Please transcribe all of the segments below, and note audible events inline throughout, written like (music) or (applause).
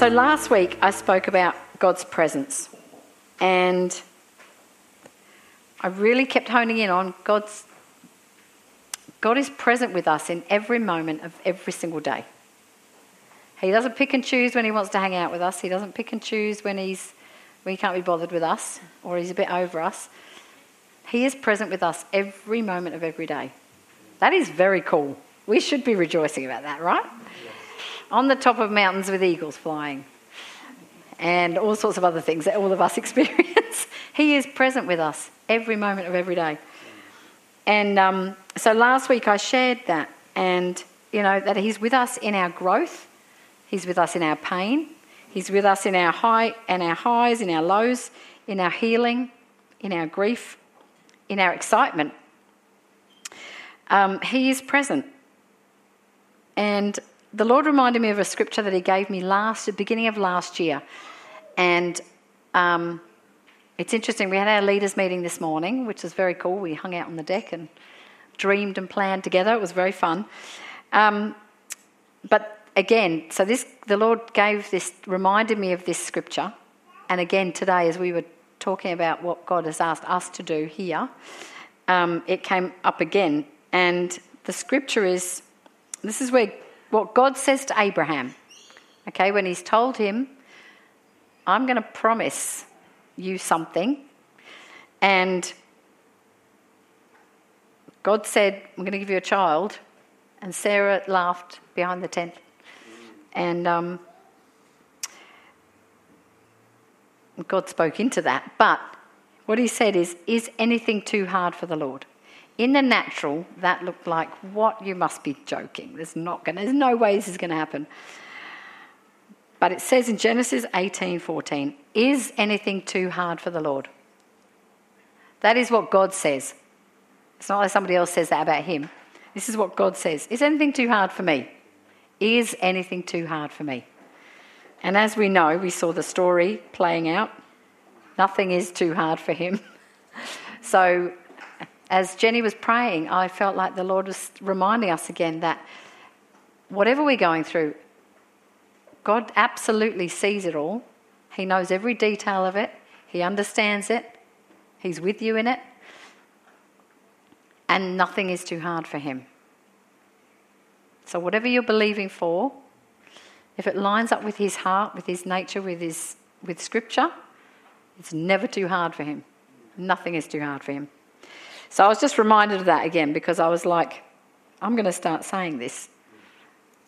So last week I spoke about God's presence, and I really kept honing in on God's. God is present with us in every moment of every single day. He doesn't pick and choose when he wants to hang out with us. He doesn't pick and choose when he's when he can't be bothered with us or he's a bit over us. He is present with us every moment of every day. That is very cool. We should be rejoicing about that, right? On the top of mountains with eagles flying and all sorts of other things that all of us (laughs) experience. he is present with us every moment of every day. And um, so last week I shared that, and you know, that He's with us in our growth, He's with us in our pain, He's with us in our high and our highs, in our lows, in our healing, in our grief, in our excitement. Um, he is present. And the Lord reminded me of a scripture that He gave me last, the beginning of last year. And um, it's interesting, we had our leaders' meeting this morning, which was very cool. We hung out on the deck and dreamed and planned together. It was very fun. Um, but again, so this the Lord gave this, reminded me of this scripture. And again, today, as we were talking about what God has asked us to do here, um, it came up again. And the scripture is this is where what God says to Abraham, okay, when he's told him, I'm going to promise you something. And God said, I'm going to give you a child. And Sarah laughed behind the tent. And um, God spoke into that. But what he said is, Is anything too hard for the Lord? In the natural, that looked like, What? You must be joking. There's, not gonna, there's no way this is going to happen. But it says in Genesis 18:14, "Is anything too hard for the Lord?" That is what God says. It's not like somebody else says that about him. This is what God says. Is anything too hard for me? Is anything too hard for me? And as we know, we saw the story playing out. Nothing is too hard for him. (laughs) so, as Jenny was praying, I felt like the Lord was reminding us again that whatever we're going through, God absolutely sees it all. He knows every detail of it, He understands it, He's with you in it, and nothing is too hard for Him. So, whatever you're believing for, if it lines up with His heart, with His nature, with, his, with Scripture, it's never too hard for Him. Nothing is too hard for Him. So, I was just reminded of that again because I was like, I'm going to start saying this.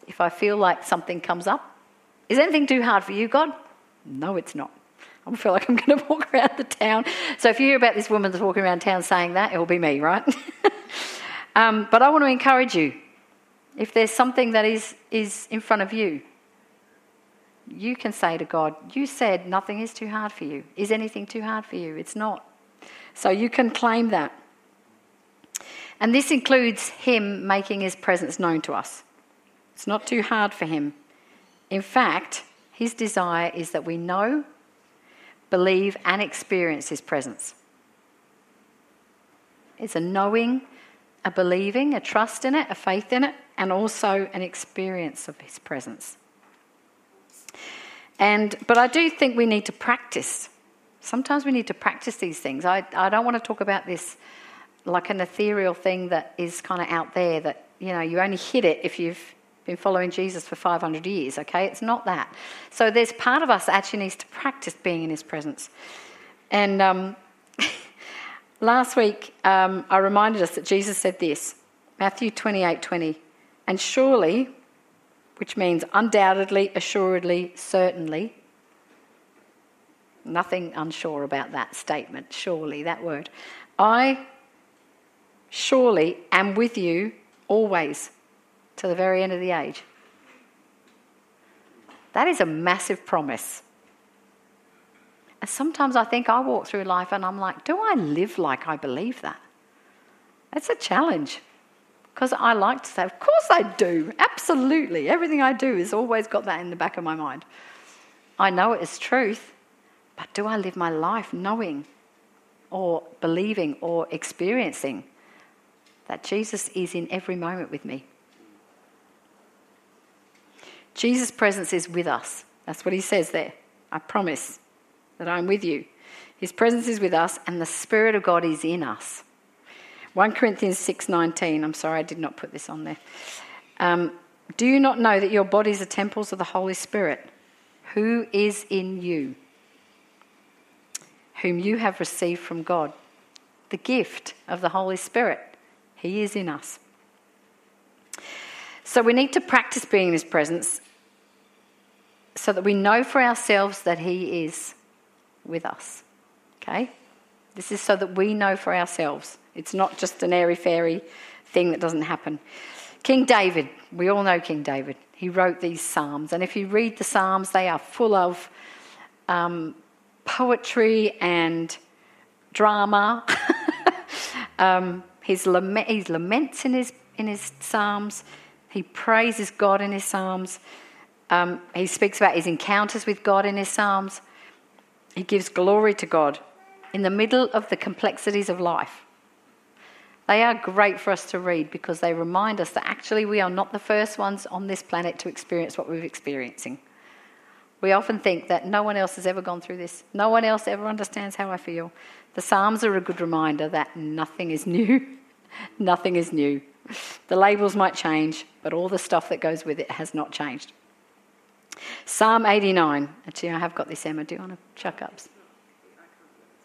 If I feel like something comes up, is anything too hard for you, God? No, it's not. I feel like I'm going (laughs) to walk around the town. So if you hear about this woman that's walking around town saying that, it will be me, right? (laughs) um, but I want to encourage you. If there's something that is, is in front of you, you can say to God, You said nothing is too hard for you. Is anything too hard for you? It's not. So you can claim that. And this includes Him making His presence known to us. It's not too hard for Him. In fact, his desire is that we know, believe, and experience his presence. It's a knowing, a believing, a trust in it, a faith in it, and also an experience of his presence. And, but I do think we need to practice. Sometimes we need to practice these things. I, I don't want to talk about this like an ethereal thing that is kind of out there that, you know, you only hit it if you've been following Jesus for 500 years, okay? It's not that. So there's part of us that actually needs to practice being in his presence. And um, (laughs) last week, um, I reminded us that Jesus said this Matthew 28 20. And surely, which means undoubtedly, assuredly, certainly, nothing unsure about that statement, surely, that word. I surely am with you always to the very end of the age. That is a massive promise. And sometimes I think I walk through life and I'm like, do I live like I believe that? It's a challenge. Because I like to say, of course I do. Absolutely. Everything I do has always got that in the back of my mind. I know it is truth, but do I live my life knowing or believing or experiencing that Jesus is in every moment with me? Jesus' presence is with us That's what he says there. I promise that I'm with you. His presence is with us, and the Spirit of God is in us. 1 Corinthians 6:19. I'm sorry, I did not put this on there. Um, do you not know that your bodies are temples of the Holy Spirit, who is in you, whom you have received from God? The gift of the Holy Spirit. He is in us. So we need to practice being in His presence so that we know for ourselves that He is with us. Okay? This is so that we know for ourselves. It's not just an airy fairy thing that doesn't happen. King David, we all know King David. He wrote these Psalms. And if you read the Psalms, they are full of um, poetry and drama. (laughs) um, his, lament, his laments in his, in his Psalms, he praises God in his Psalms. Um, he speaks about his encounters with God in his Psalms. He gives glory to God in the middle of the complexities of life. They are great for us to read because they remind us that actually we are not the first ones on this planet to experience what we're experiencing. We often think that no one else has ever gone through this, no one else ever understands how I feel. The Psalms are a good reminder that nothing is new. (laughs) nothing is new. The labels might change, but all the stuff that goes with it has not changed. Psalm 89. Actually, I have got this, Emma. Do you want to chuck ups?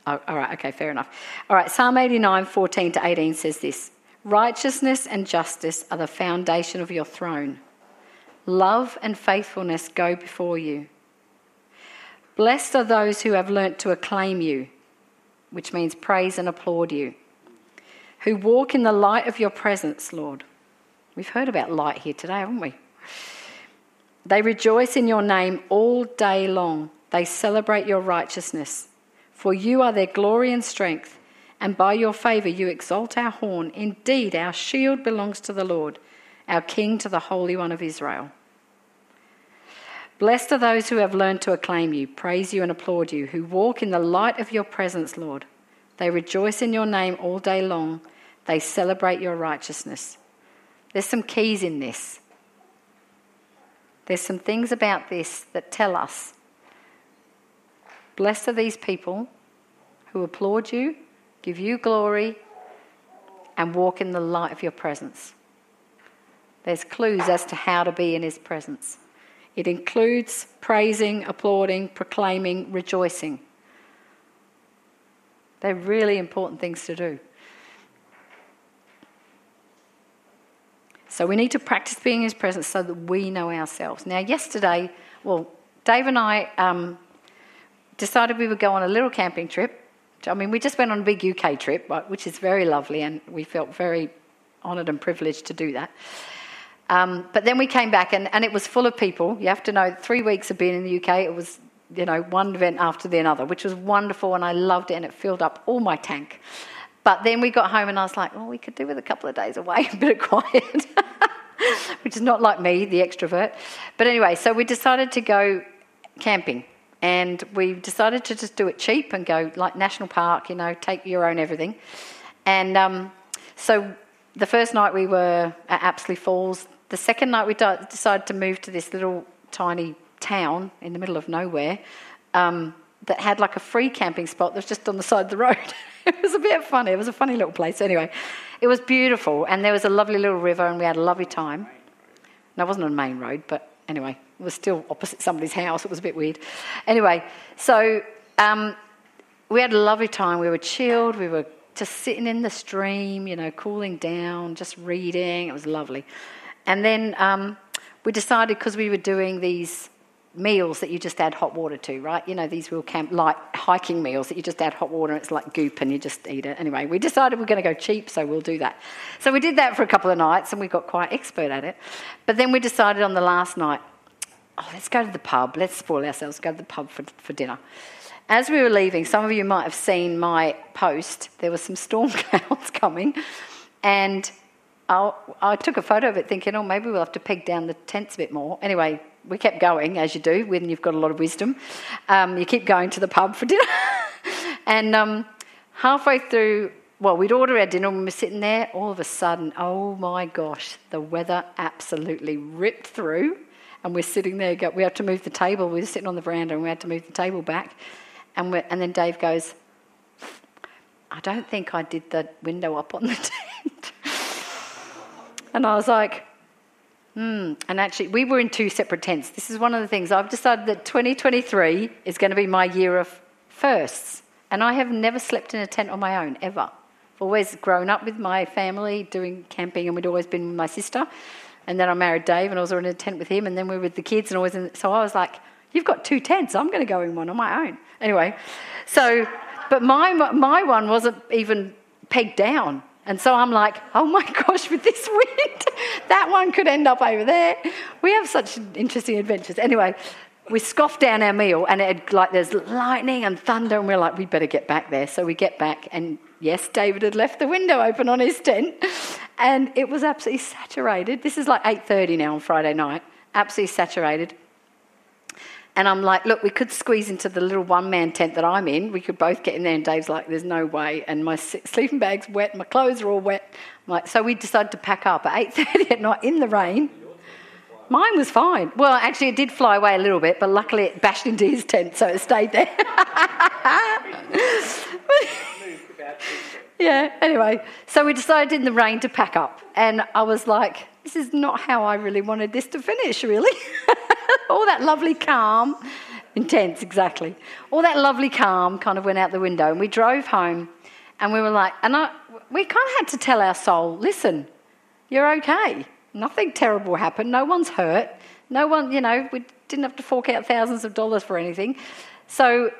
Oh, all right, okay, fair enough. All right, Psalm 89, 14 to 18 says this Righteousness and justice are the foundation of your throne. Love and faithfulness go before you. Blessed are those who have learnt to acclaim you, which means praise and applaud you, who walk in the light of your presence, Lord. We've heard about light here today, haven't we? They rejoice in your name all day long. They celebrate your righteousness. For you are their glory and strength, and by your favour you exalt our horn. Indeed, our shield belongs to the Lord, our King to the Holy One of Israel. Blessed are those who have learned to acclaim you, praise you, and applaud you, who walk in the light of your presence, Lord. They rejoice in your name all day long. They celebrate your righteousness. There's some keys in this. There's some things about this that tell us Blessed are these people who applaud you, give you glory, and walk in the light of your presence. There's clues as to how to be in his presence. It includes praising, applauding, proclaiming, rejoicing. They're really important things to do. So we need to practice being in his presence so that we know ourselves. Now, yesterday, well, Dave and I um, decided we would go on a little camping trip. I mean, we just went on a big UK trip, which is very lovely, and we felt very honoured and privileged to do that. Um, but then we came back, and, and it was full of people. You have to know, three weeks of being in the UK, it was, you know, one event after the another, which was wonderful, and I loved it, and it filled up all my tank. But then we got home, and I was like, well, we could do with a couple of days away, (laughs) a bit of quiet, (laughs) which is not like me, the extrovert. But anyway, so we decided to go camping and we decided to just do it cheap and go like national park, you know, take your own everything. And um, so the first night we were at Apsley Falls. The second night we decided to move to this little tiny town in the middle of nowhere um, that had like a free camping spot that was just on the side of the road. (laughs) it was a bit funny. It was a funny little place. Anyway, it was beautiful and there was a lovely little river and we had a lovely time. No, it wasn't on a main road, but anyway, it was still opposite somebody's house. It was a bit weird. Anyway, so um, we had a lovely time. We were chilled. We were just sitting in the stream, you know, cooling down, just reading. It was lovely. And then um, we decided because we were doing these meals that you just add hot water to, right? You know, these real camp light hiking meals that you just add hot water and it's like goop and you just eat it. Anyway, we decided we're going to go cheap, so we'll do that. So we did that for a couple of nights and we got quite expert at it. But then we decided on the last night, oh, let's go to the pub. Let's spoil ourselves, go to the pub for, for dinner. As we were leaving, some of you might have seen my post. There were some storm (laughs) clouds coming, and I, I took a photo of it thinking, oh, maybe we'll have to peg down the tents a bit more. Anyway, we kept going, as you do when you've got a lot of wisdom. Um, you keep going to the pub for dinner. (laughs) and um, halfway through, well, we'd order our dinner and we were sitting there. All of a sudden, oh my gosh, the weather absolutely ripped through and we're sitting there. We have to move the table. We were sitting on the veranda, and we had to move the table back. And, and then Dave goes, I don't think I did the window up on the (laughs) tent. And I was like, hmm. And actually, we were in two separate tents. This is one of the things I've decided that 2023 is going to be my year of firsts. And I have never slept in a tent on my own, ever. I've always grown up with my family doing camping, and we'd always been with my sister. And then I married Dave, and I was in a tent with him, and then we were with the kids, and always. In, so I was like, "You've got two tents. I'm going to go in one on my own." Anyway, so, but my my one wasn't even pegged down, and so I'm like, "Oh my (laughs) gosh, with this wind, (laughs) that one could end up over there." We have such interesting adventures. Anyway, we scoffed down our meal, and it like there's lightning and thunder, and we're like, "We better get back there." So we get back, and yes, David had left the window open on his tent, and it was absolutely saturated. This is like 8:30 now on Friday night, absolutely saturated. And I'm like, look, we could squeeze into the little one-man tent that I'm in. We could both get in there. And Dave's like, there's no way. And my sleeping bag's wet. My clothes are all wet. I'm like, so we decided to pack up at 8:30 at night in the rain. Mine was fine. Well, actually, it did fly away a little bit, but luckily it bashed into his tent, so it stayed there. (laughs) yeah, anyway, so we decided in the rain to pack up. And I was like, this is not how I really wanted this to finish, really. (laughs) All that lovely calm, intense, exactly. All that lovely calm kind of went out the window. And we drove home and we were like, and I, we kind of had to tell our soul, listen, you're okay. Nothing terrible happened. No one's hurt. No one, you know, we didn't have to fork out thousands of dollars for anything. So,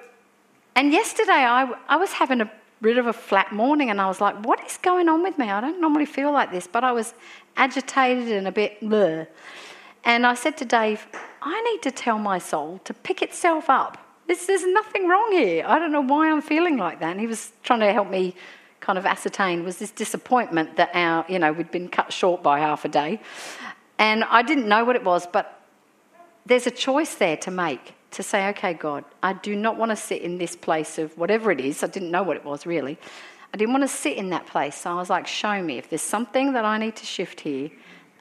and yesterday I, I was having a bit of a flat morning and I was like, what is going on with me? I don't normally feel like this, but I was agitated and a bit bleh. And I said to Dave, I need to tell my soul to pick itself up. This, there's nothing wrong here. I don't know why I'm feeling like that. And he was trying to help me kind of ascertain was this disappointment that our, you know, we'd been cut short by half a day. And I didn't know what it was, but there's a choice there to make to say, okay, God, I do not want to sit in this place of whatever it is. I didn't know what it was really. I didn't want to sit in that place. So I was like, show me if there's something that I need to shift here,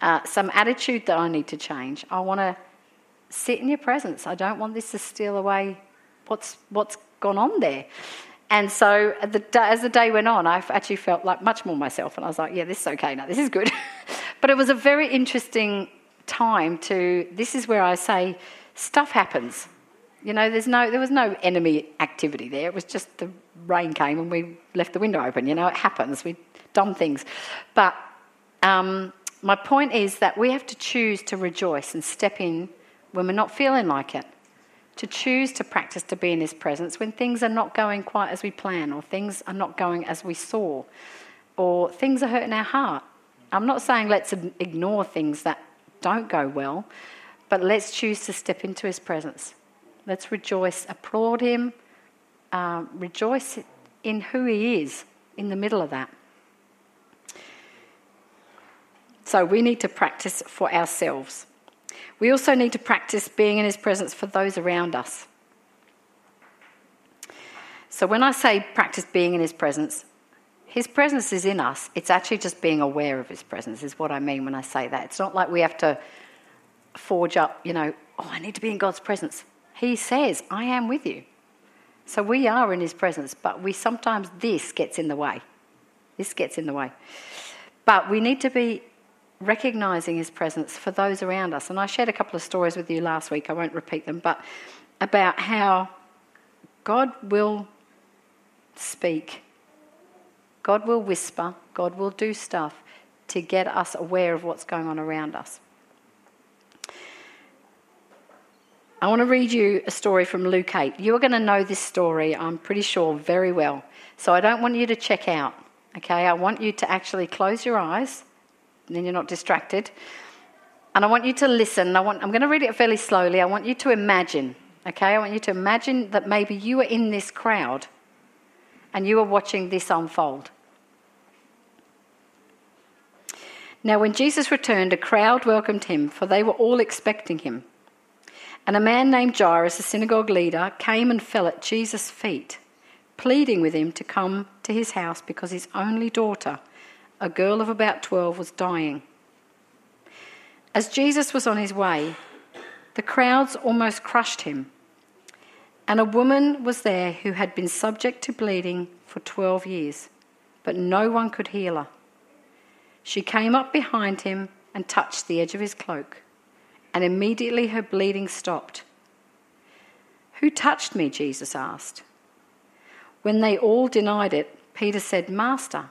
uh, some attitude that I need to change. I want to sit in your presence. I don't want this to steal away what's, what's gone on there. And so the, as the day went on, I actually felt like much more myself. And I was like, yeah, this is okay now. This is good. (laughs) but it was a very interesting time to, this is where I say, stuff happens. You know, there's no, there was no enemy activity there. It was just the rain came and we left the window open. You know, it happens. We dumb things. But um, my point is that we have to choose to rejoice and step in when we're not feeling like it to choose to practice to be in His presence when things are not going quite as we plan, or things are not going as we saw, or things are hurting our heart. I'm not saying let's ignore things that don't go well, but let's choose to step into His presence. Let's rejoice, applaud Him, uh, rejoice in who He is in the middle of that. So we need to practice for ourselves. We also need to practice being in His presence for those around us. So when I say practice being in His presence, His presence is in us. It's actually just being aware of His presence, is what I mean when I say that. It's not like we have to forge up, you know, oh, I need to be in God's presence. He says, I am with you. So we are in His presence, but we sometimes, this gets in the way. This gets in the way. But we need to be recognizing his presence for those around us. And I shared a couple of stories with you last week, I won't repeat them, but about how God will speak, God will whisper, God will do stuff to get us aware of what's going on around us. I want to read you a story from Luke 8. You're going to know this story, I'm pretty sure, very well. So I don't want you to check out, okay? I want you to actually close your eyes then you're not distracted. And I want you to listen. I want, I'm going to read it fairly slowly. I want you to imagine, okay? I want you to imagine that maybe you are in this crowd and you are watching this unfold. Now, when Jesus returned, a crowd welcomed him, for they were all expecting him. And a man named Jairus, a synagogue leader, came and fell at Jesus' feet, pleading with him to come to his house because his only daughter a girl of about 12 was dying. As Jesus was on his way, The crowds almost crushed him. And a woman was there who had been subject to bleeding for 12 years, but no one could heal her. She came up behind him and touched the edge of his cloak, and immediately her bleeding stopped. Who touched me? Jesus asked. When they all denied it, Peter said, Master,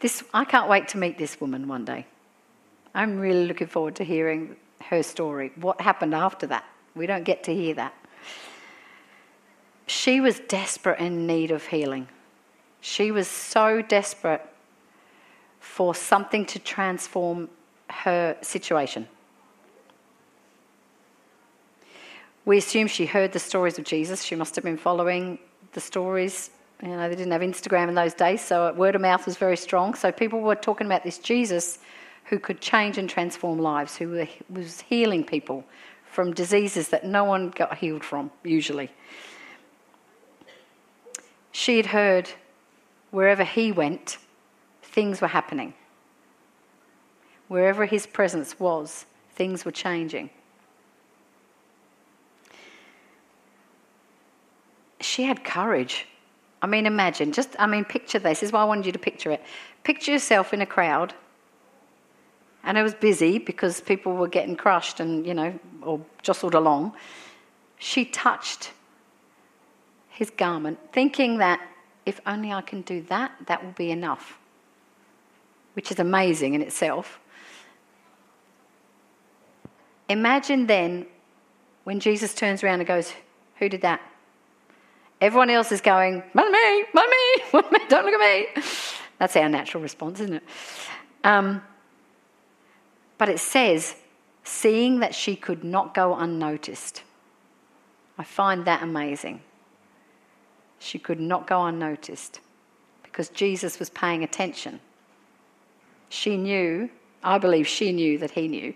This, I can't wait to meet this woman one day. I'm really looking forward to hearing her story. What happened after that? We don't get to hear that. She was desperate in need of healing. She was so desperate for something to transform her situation. We assume she heard the stories of Jesus. She must have been following the stories. You know, they didn't have Instagram in those days, so word of mouth was very strong. So people were talking about this Jesus who could change and transform lives, who was healing people from diseases that no one got healed from, usually. She had heard wherever he went, things were happening. Wherever his presence was, things were changing. She had courage. I mean, imagine, just, I mean, picture this. This is why I wanted you to picture it. Picture yourself in a crowd, and it was busy because people were getting crushed and, you know, or jostled along. She touched his garment, thinking that if only I can do that, that will be enough, which is amazing in itself. Imagine then when Jesus turns around and goes, Who did that? Everyone else is going, me, not me, don't look at me. That's our natural response, isn't it? Um, but it says, seeing that she could not go unnoticed. I find that amazing. She could not go unnoticed because Jesus was paying attention. She knew, I believe she knew that he knew.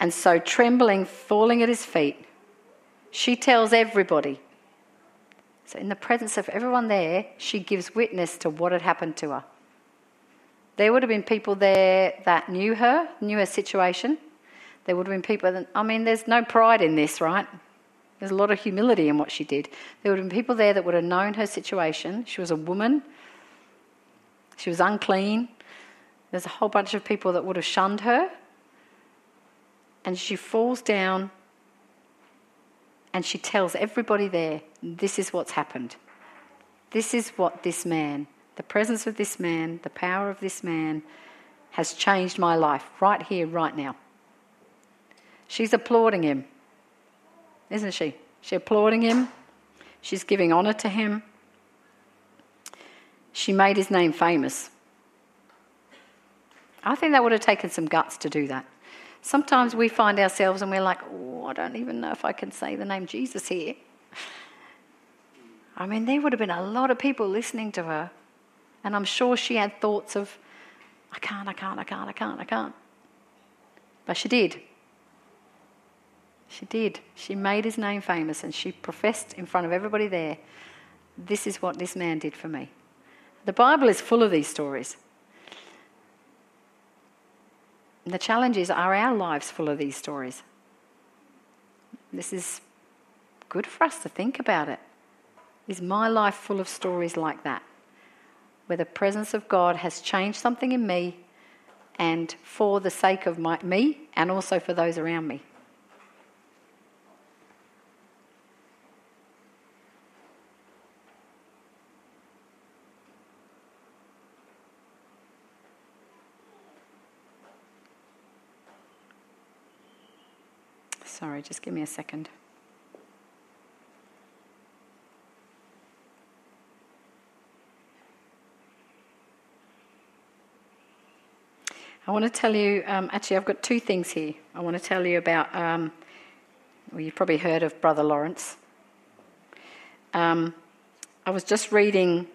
And so, trembling, falling at his feet, she tells everybody. So, in the presence of everyone there, she gives witness to what had happened to her. There would have been people there that knew her, knew her situation. There would have been people that, I mean, there's no pride in this, right? There's a lot of humility in what she did. There would have been people there that would have known her situation. She was a woman, she was unclean. There's a whole bunch of people that would have shunned her and she falls down and she tells everybody there, This is what's happened. This is what this man, the presence of this man, the power of this man, has changed my life right here, right now. She's applauding him, isn't she? She's applauding him. She's giving honour to him. She made his name famous. I think that would have taken some guts to do that. Sometimes we find ourselves and we're like, oh, I don't even know if I can say the name Jesus here. I mean, there would have been a lot of people listening to her. And I'm sure she had thoughts of, I can't, I can't, I can't, I can't, I can't. But she did. She did. She made his name famous and she professed in front of everybody there, this is what this man did for me. The Bible is full of these stories. And the challenge is are our lives full of these stories? This is good for us to think about it. Is my life full of stories like that? Where the presence of God has changed something in me and for the sake of my, me and also for those around me. Sorry, just give me a second. I want to tell you, um, actually, I've got two things here. I want to tell you about, um, well, you've probably heard of Brother Lawrence. Um, I was just reading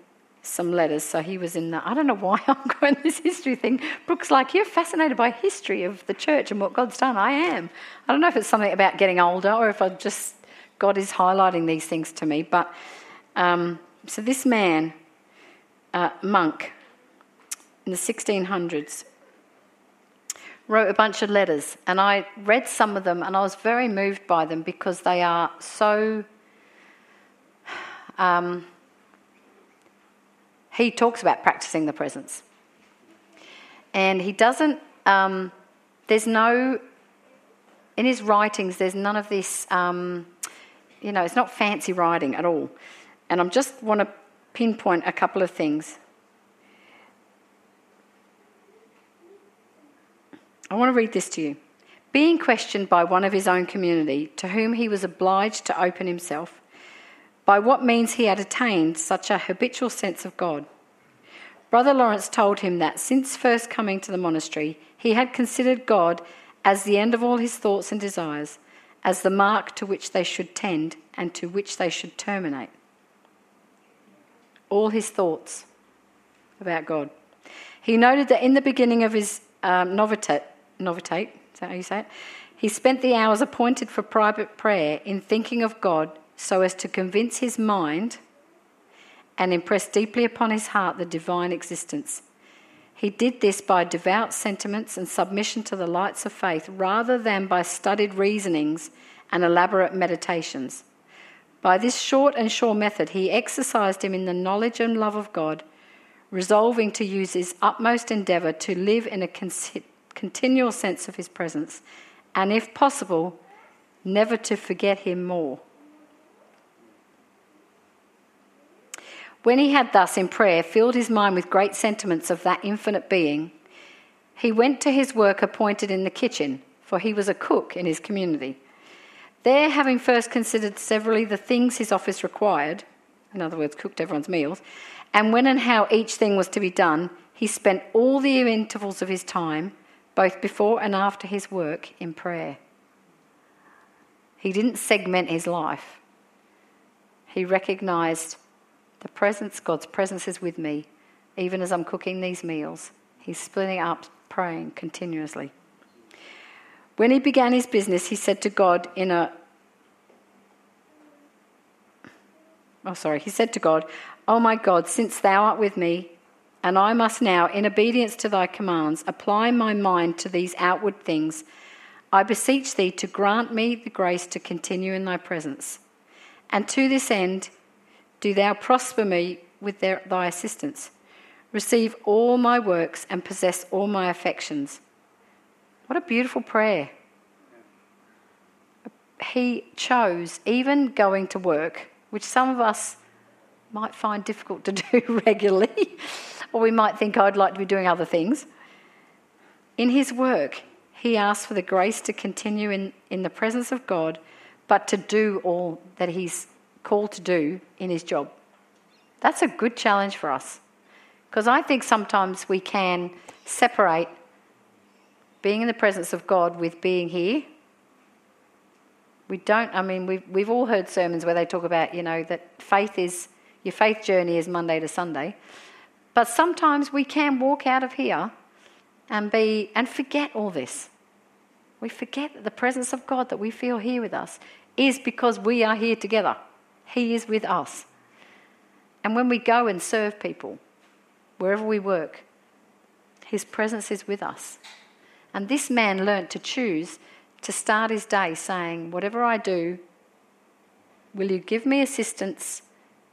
some letters, so he was in the. I don't know why (laughs) I'm going this history thing. Brooke's like, You're fascinated by history of the church and what God's done. I am. I don't know if it's something about getting older or if I just. God is highlighting these things to me. But um, so this man, uh, monk, in the 1600s, wrote a bunch of letters, and I read some of them, and I was very moved by them because they are so. (sighs) Um, he talks about practicing the presence, and he doesn't. Um, there's no in his writings. There's none of this. Um, you know, it's not fancy writing at all. And I just want to pinpoint a couple of things. I want to read this to you. Being questioned by one of his own community, to whom he was obliged to open himself, by what means he had attained such a habitual sense of God. Brother Lawrence told him that since first coming to the monastery, he had considered God as the end of all his thoughts and desires, as the mark to which they should tend and to which they should terminate. All his thoughts about God. He noted that in the beginning of his um, novitate, novitate, is that how you say it? He spent the hours appointed for private prayer in thinking of God so as to convince his mind and impress deeply upon his heart the divine existence. He did this by devout sentiments and submission to the lights of faith rather than by studied reasonings and elaborate meditations. By this short and sure method, he exercised him in the knowledge and love of God, resolving to use his utmost endeavour to live in a continual sense of his presence, and if possible, never to forget him more. When he had thus in prayer filled his mind with great sentiments of that infinite being, he went to his work appointed in the kitchen, for he was a cook in his community. There, having first considered severally the things his office required, in other words, cooked everyone's meals, and when and how each thing was to be done, he spent all the intervals of his time both before and after his work in prayer. He didn't segment his life. He recognized the presence, God's presence is with me, even as I'm cooking these meals. He's splitting up, praying continuously. When he began his business, he said to God in a Oh, sorry. He said to God, Oh my God, since thou art with me, and I must now, in obedience to thy commands, apply my mind to these outward things. I beseech thee to grant me the grace to continue in thy presence. And to this end, do thou prosper me with their, thy assistance. Receive all my works and possess all my affections. What a beautiful prayer. He chose, even going to work, which some of us might find difficult to (laughs) do regularly or we might think I'd like to be doing other things. In his work, he asks for the grace to continue in, in the presence of God, but to do all that he's called to do in his job. That's a good challenge for us. Because I think sometimes we can separate being in the presence of God with being here. We don't, I mean, we've, we've all heard sermons where they talk about, you know, that faith is, your faith journey is Monday to Sunday. But sometimes we can walk out of here and be and forget all this. We forget that the presence of God that we feel here with us is because we are here together. He is with us. And when we go and serve people, wherever we work, His presence is with us. And this man learnt to choose to start his day saying, Whatever I do, will you give me assistance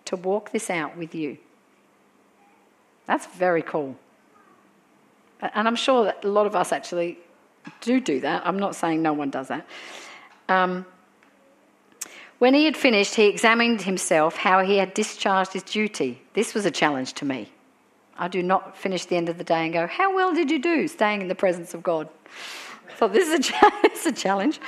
to walk this out with you? That's very cool. And I'm sure that a lot of us actually do do that. I'm not saying no one does that. Um, when he had finished, he examined himself how he had discharged his duty. This was a challenge to me. I do not finish the end of the day and go, How well did you do staying in the presence of God? So this is a, (laughs) it's a challenge.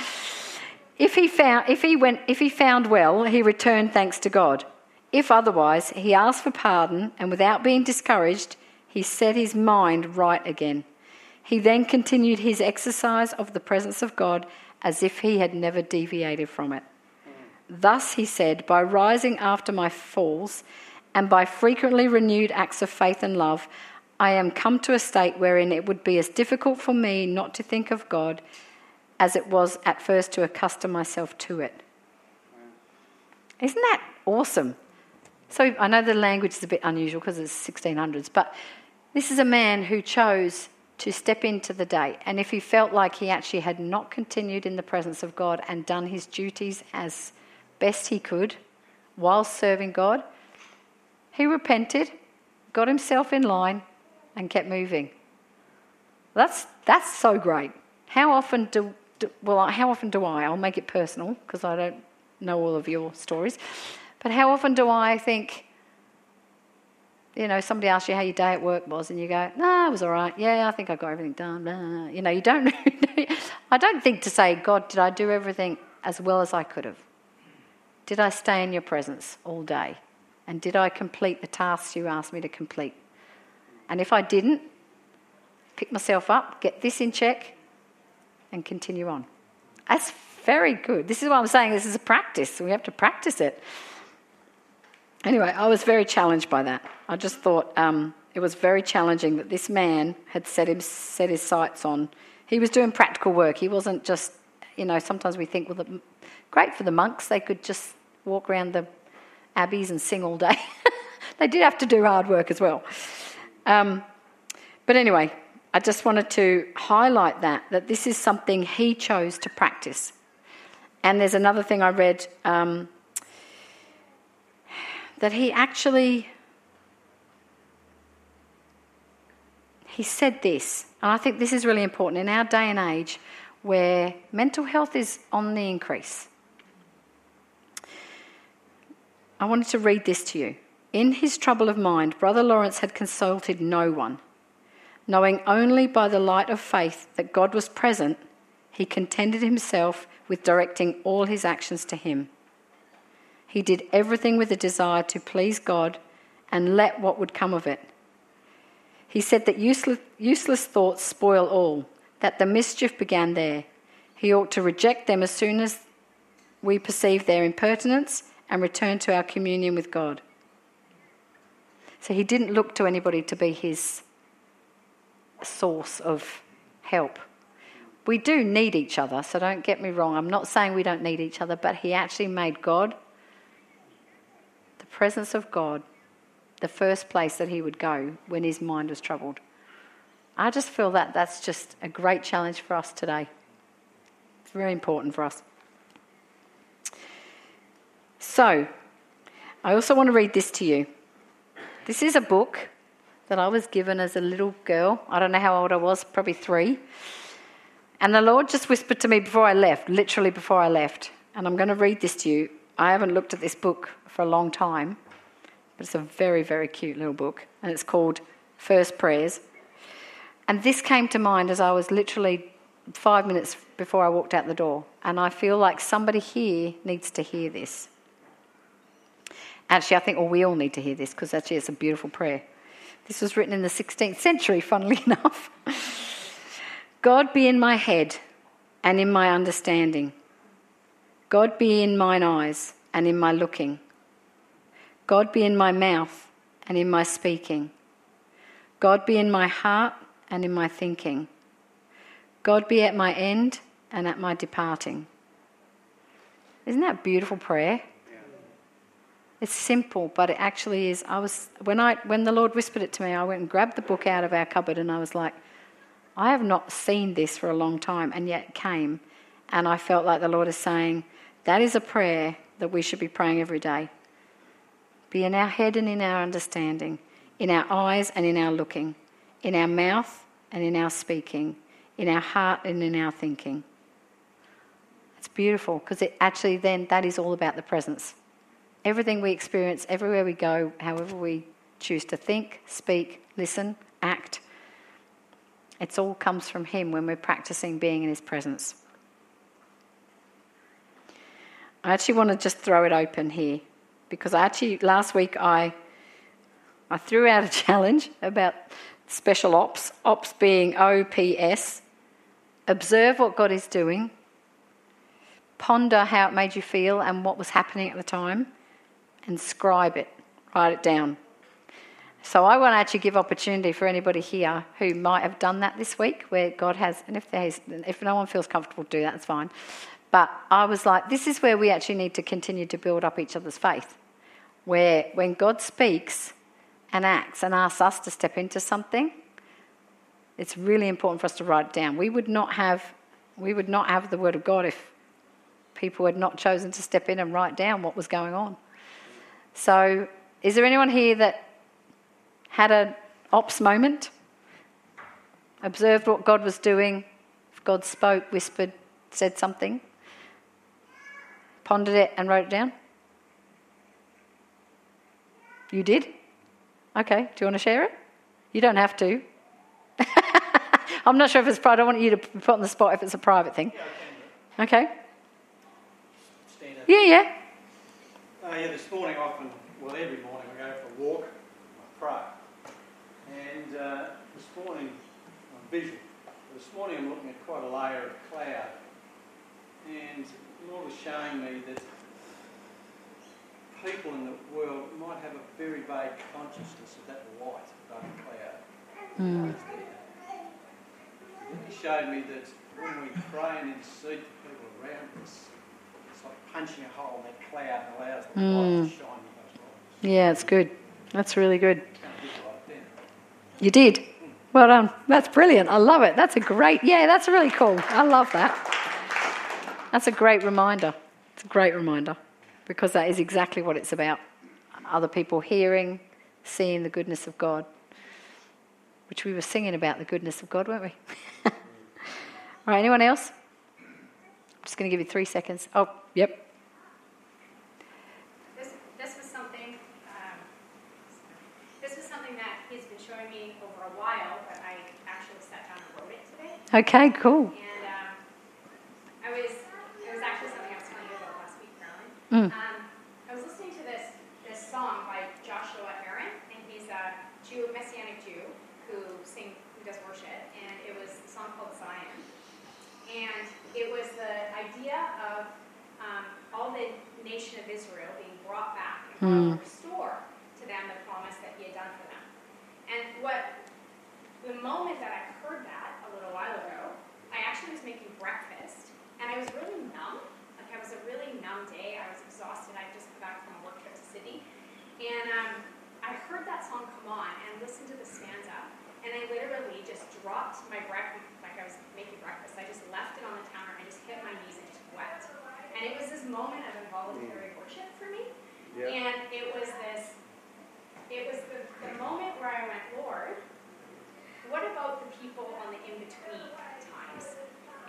If he, found, if, he went, if he found well, he returned thanks to God. If otherwise, he asked for pardon, and without being discouraged, he set his mind right again. He then continued his exercise of the presence of God as if he had never deviated from it. Thus, he said, by rising after my falls and by frequently renewed acts of faith and love, I am come to a state wherein it would be as difficult for me not to think of God as it was at first to accustom myself to it. Isn't that awesome? So I know the language is a bit unusual because it's 1600s, but this is a man who chose to step into the day. And if he felt like he actually had not continued in the presence of God and done his duties as best he could while serving God, he repented, got himself in line, and kept moving. That's, that's so great. How often do, do well, how often do I? I'll make it personal because I don't know all of your stories. But how often do I think, you know, somebody asks you how your day at work was, and you go, "No, it was all right. Yeah, I think I got everything done." Blah. You know, you don't. (laughs) I don't think to say, "God, did I do everything as well as I could have? Did I stay in your presence all day, and did I complete the tasks you asked me to complete?" And if I didn't, pick myself up, get this in check, and continue on. That's very good. This is what I'm saying. This is a practice. We have to practice it. Anyway, I was very challenged by that. I just thought um, it was very challenging that this man had set, him, set his sights on. He was doing practical work. He wasn't just, you know, sometimes we think, well, the, great for the monks. They could just walk around the abbeys and sing all day. (laughs) they did have to do hard work as well. Um, but anyway, I just wanted to highlight that, that this is something he chose to practice. And there's another thing I read um, that he actually he said this, and I think this is really important in our day and age where mental health is on the increase. I wanted to read this to you. In his trouble of mind, Brother Lawrence had consulted no one. Knowing only by the light of faith that God was present, he contented himself with directing all his actions to him. He did everything with a desire to please God and let what would come of it. He said that useless, useless thoughts spoil all, that the mischief began there. He ought to reject them as soon as we perceive their impertinence and return to our communion with God. So he didn't look to anybody to be his source of help. We do need each other, so don't get me wrong. I'm not saying we don't need each other, but he actually made God the presence of God the first place that he would go when his mind was troubled. I just feel that that's just a great challenge for us today. It's very important for us. So, I also want to read this to you. This is a book that I was given as a little girl. I don't know how old I was, probably three. And the Lord just whispered to me before I left, literally before I left. And I'm going to read this to you. I haven't looked at this book for a long time, but it's a very, very cute little book, and it's called First Prayers. And this came to mind as I was literally five minutes before I walked out the door, and I feel like somebody here needs to hear this. Actually, I think well, we all need to hear this because actually it's a beautiful prayer. This was written in the 16th century, funnily (laughs) enough. God be in my head and in my understanding God be in mine eyes and in my looking. God be in my mouth and in my speaking. God be in my heart and in my thinking. God be at my end and at my departing. Isn't that beautiful prayer? It's simple, but it actually is. I was when I when the Lord whispered it to me, I went and grabbed the book out of our cupboard and I was like, I have not seen this for a long time, and yet it came, and I felt like the Lord is saying, that is a prayer that we should be praying every day. Be in our head and in our understanding, in our eyes and in our looking, in our mouth and in our speaking, in our heart and in our thinking. It's beautiful because it actually then that is all about the presence. Everything we experience, everywhere we go, however we choose to think, speak, listen, act, it all comes from Him when we're practicing being in His presence. I actually want to just throw it open here because I actually last week I I threw out a (laughs) challenge about special ops, ops being OPS. Observe what God is doing. Ponder how it made you feel and what was happening at the time. And scribe it, write it down. So I want to actually give opportunity for anybody here who might have done that this week, where God has, and if there's, if no one feels comfortable to do that, that's fine. But I was like, this is where we actually need to continue to build up each other's faith. Where when God speaks and acts and asks us to step into something, it's really important for us to write it down. We would not have, we would not have the Word of God if people had not chosen to step in and write down what was going on. So, is there anyone here that had an ops moment? Observed what God was doing? If God spoke, whispered, said something? Pondered it and wrote it down? You did? Okay, do you want to share it? You don't have to. (laughs) I'm not sure if it's private. I don't want you to put on the spot if it's a private thing. Okay? Yeah, yeah. Uh, yeah, this morning often, well, every morning I go for a walk, I pray. And uh, this morning, I'm visual. This morning I'm looking at quite a layer of cloud. And the Lord was showing me that people in the world might have a very vague consciousness of that light above the cloud. Mm. He showed me that when we pray and intercede for people around us, like punching a hole in that cloud and allows the light Mm. to shine in those. Yeah, it's good. That's really good. It's going to visualise it then. You did. Well done. That's brilliant. I love it. That's a great, yeah, that's really cool. I love that. That's a great reminder. It's a great reminder because that is exactly what it's about. Other people hearing, seeing the goodness of God, which we were singing about the goodness of God, weren't we? (laughs) All right, anyone else? I'm just going to give you three seconds. Oh, yep. This, this was something, um, this was something that he's been showing me over a while, but I actually sat down and wrote it today. Okay, cool. And um, I was, it was actually something I was telling you about last week. Mm. Um, I was listening to this, this song by Joshua Aaron, and he's a Jew, Messianic Jew who sing, who does worship, and it was a song called Zion. And it was the idea of um, all the nation of Israel being brought back and Hmm. God will restore to them the promise that He had done for them. And what the moment that I heard that a little while ago, I actually was making breakfast, and I was really numb. Like I was a really numb day. I was exhausted. I just come back from a work trip to Sydney, and um, I heard that song come on and listened to the stanza, and I literally just dropped my breakfast. Like I was making breakfast, I just left it on the counter and just hit my knees and just wept. And it was this moment of involuntary worship for me. And it was this, it was the, the moment where I went, Lord, what about the people on the in-between times?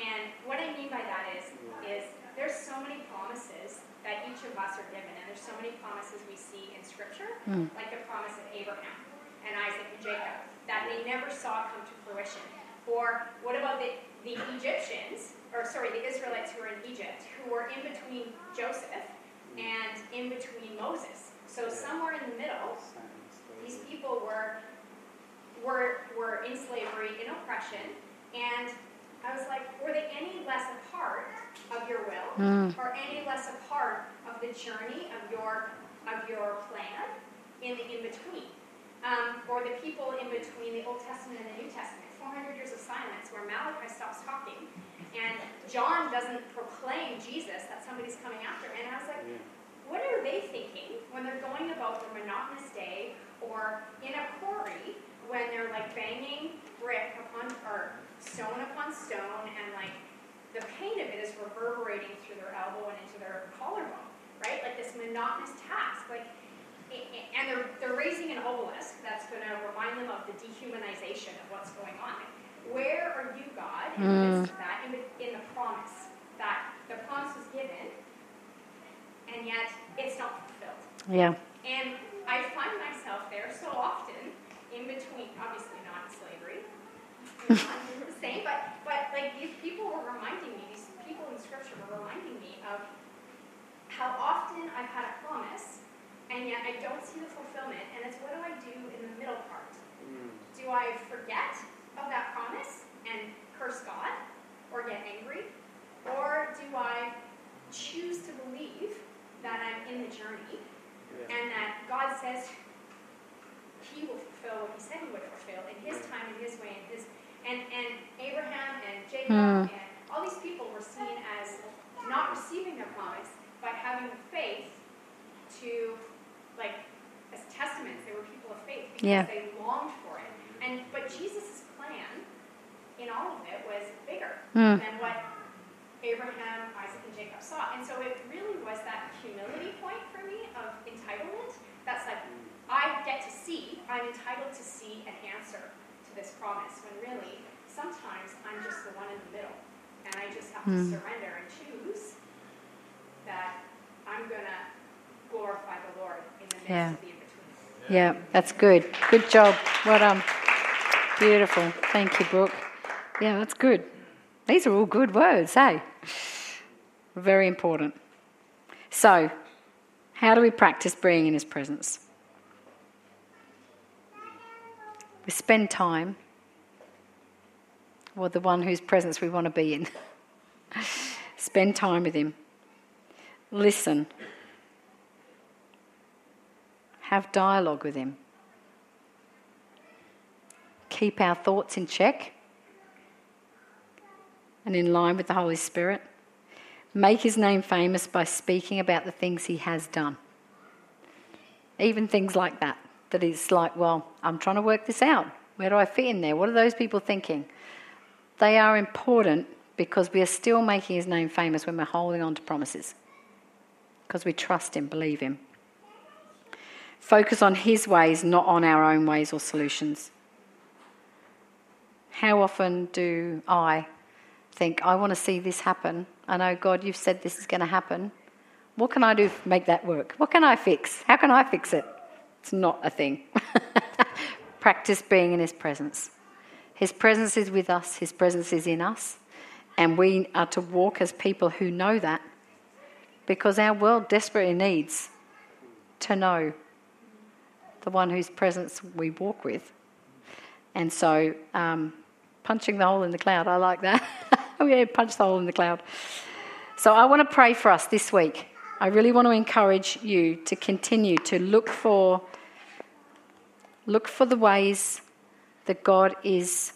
And what I mean by that is, is there's so many promises that each of us are given, and there's so many promises we see in Scripture, Mm. like the promise of Abraham and Isaac and Jacob, that they never saw come to fruition. Or what about the, the Egyptians, or sorry, the Israelites who were in Egypt, who were in between Joseph and in between Moses. So somewhere in the middle, these people were were were in slavery, in oppression, and I was like, were they any less a part of your will, Mm. or any less a part of the journey of your of your plan in the in between? Um, or the people in between the Old Testament and the New Testament, 400 years of silence where Malachi stops talking and John doesn't proclaim Jesus that somebody's coming after. And I was like, what are they thinking when they're going about their monotonous day or in a quarry when they're like banging brick upon or stone upon stone and like the pain of it is reverberating through their elbow and into their collarbone, right? Like this monotonous task, like. And they're, they're raising an obelisk that's going to remind them of the dehumanization of what's going on. Where are you, God, in the mm. midst of that, in the, in the promise that the promise was given, and yet it's not fulfilled? Yeah. And I find myself there so often, in between, obviously not in slavery, not the same, but, but like these people were reminding me, these people in scripture were reminding me of how often I've had a promise, and yet I don't see the fulfillment, and it's what do I do in the middle part? Do I forget of that promise and curse God or get angry? Or do I choose to believe that I'm in the journey and that God says he will fulfill what he said he would fulfill in his time, in his way, in his and and Abraham and Jacob Hmm. and all these people were seen as not receiving their promise, but having faith to like as testaments. They were people of faith because Yeah. they longed for it. And but Jesus' plan in all of it was bigger Hmm. than what Abraham, Isaac, and Jacob saw. And so it really was that humility point for me of entitlement. That's like I get to see, I'm entitled to see an answer to this promise when really sometimes I'm just the one in the middle. And I just have to Hmm. surrender and choose that I'm going to glorify the Lord in the midst Yeah. of the in between. Yeah, that's good. Good job. Well done. Beautiful. Thank you, Brooke. Yeah, that's good. These are all good words, hey? Very important. So, how do we practice being in His presence? We spend time with the one whose presence we want to be in. (laughs) spend time with Him. Listen. Have dialogue with Him. Keep our thoughts in check and in line with the Holy Spirit. Make His name famous by speaking about the things He has done. Even things like that, that like, well, I'm trying to work this out. Where do I fit in there? What are those people thinking? They are important because we are still making His name famous when we're holding on to promises. Because we trust Him, believe Him. Focus on His ways, not on our own ways or solutions. How often do I think, I want to see this happen? I know, God, you've said this is going to happen. What can I do to make that work? What can I fix? How can I fix it? It's not a thing. (laughs) Practice being in His presence. His presence is with us, His presence is in us, and we are to walk as people who know that because our world desperately needs to know the one whose presence we walk with. And so, um, punching the hole in the cloud, I like that. (laughs) oh, yeah, punch the hole in the cloud. So, I want to pray for us this week. I really want to encourage you to continue to look for look for the ways that God is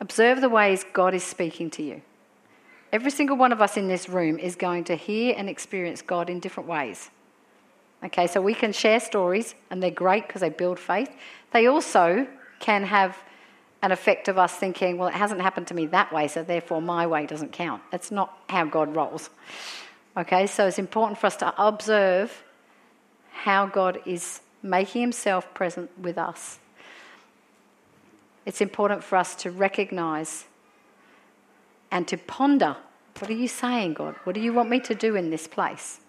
observe the ways God is speaking to you. Every single one of us in this room is going to hear and experience God in different ways. Okay, so we can share stories, and they're great because they build faith. They also can have an effect of us thinking, well, it hasn't happened to me that way, so therefore my way doesn't count. That's not how God rolls. Okay, so it's important for us to observe how God is making himself present with us. It's important for us to recognize and to ponder what are you saying, God? What do you want me to do in this place?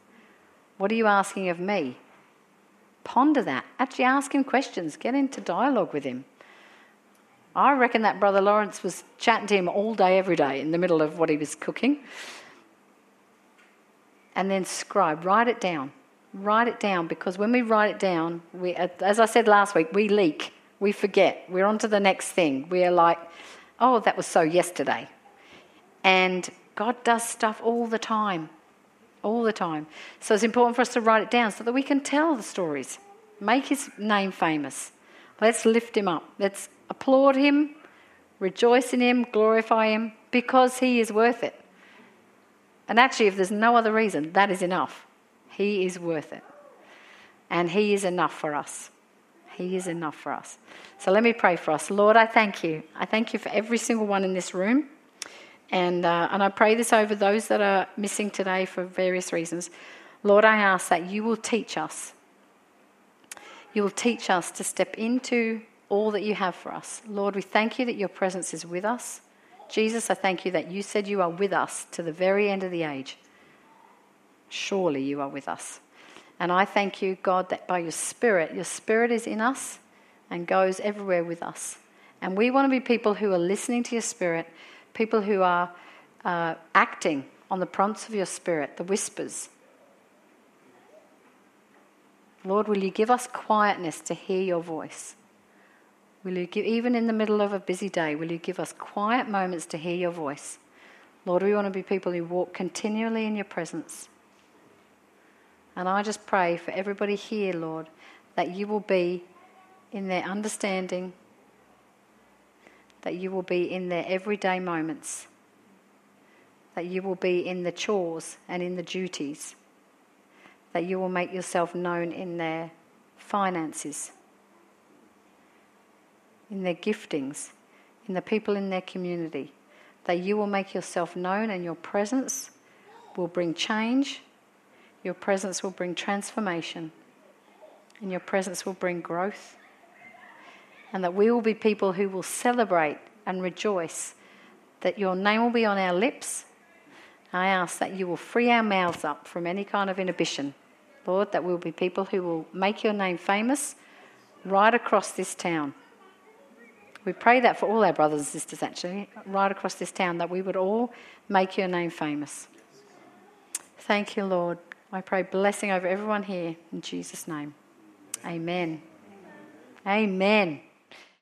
What are you asking of me? Ponder that. Actually, ask him questions. Get into dialogue with him. I reckon that Brother Lawrence was chatting to him all day, every day, in the middle of what he was cooking. And then scribe, write it down. Write it down because when we write it down, we, as I said last week, we leak, we forget, we're on to the next thing. We are like, oh, that was so yesterday. And God does stuff all the time all the time. So it's important for us to write it down so that we can tell the stories, make his name famous. Let's lift him up. Let's applaud him, rejoice in him, glorify him, because he is worth it. And actually, if there's no other reason, that is enough. He is worth it. And he is enough for us. He is enough for us. So let me pray for us. Lord, I thank you. I thank you for every single one in this room. And, uh, and I pray this over those that are missing today for various reasons. Lord, I ask that you will teach us. You will teach us to step into all that you have for us. Lord, we thank you that your presence is with us. Jesus, I thank you that you said you are with us to the very end of the age. Surely you are with us. And I thank you, God, that by your Spirit, your Spirit is in us and goes everywhere with us. And we want to be people who are listening to your Spirit people who are uh, acting on the prompts of your spirit, the whispers. Lord, will you give us quietness to hear your voice? Will you give, even in the middle of a busy day, will you give us quiet moments to hear your voice? Lord, we want to be people who walk continually in your presence. And I just pray for everybody here, Lord, that you will be in their understanding, that you will be in their everyday moments, that you will be in the chores and in the duties, that you will make yourself known in their finances, in their giftings, in the people in their community, that you will make yourself known and your presence will bring change, your presence will bring transformation, and your presence will bring growth and that we will be people who will celebrate and rejoice, that your name will be on our lips. I ask that you will free our mouths up from any kind of inhibition. Lord, that we'll be people who will make your name famous right across this town. We pray that for all our brothers and sisters, actually, right across this town, that we would all make your name famous. Thank you, Lord. I pray blessing over everyone here in Jesus' name. Amen. Amen.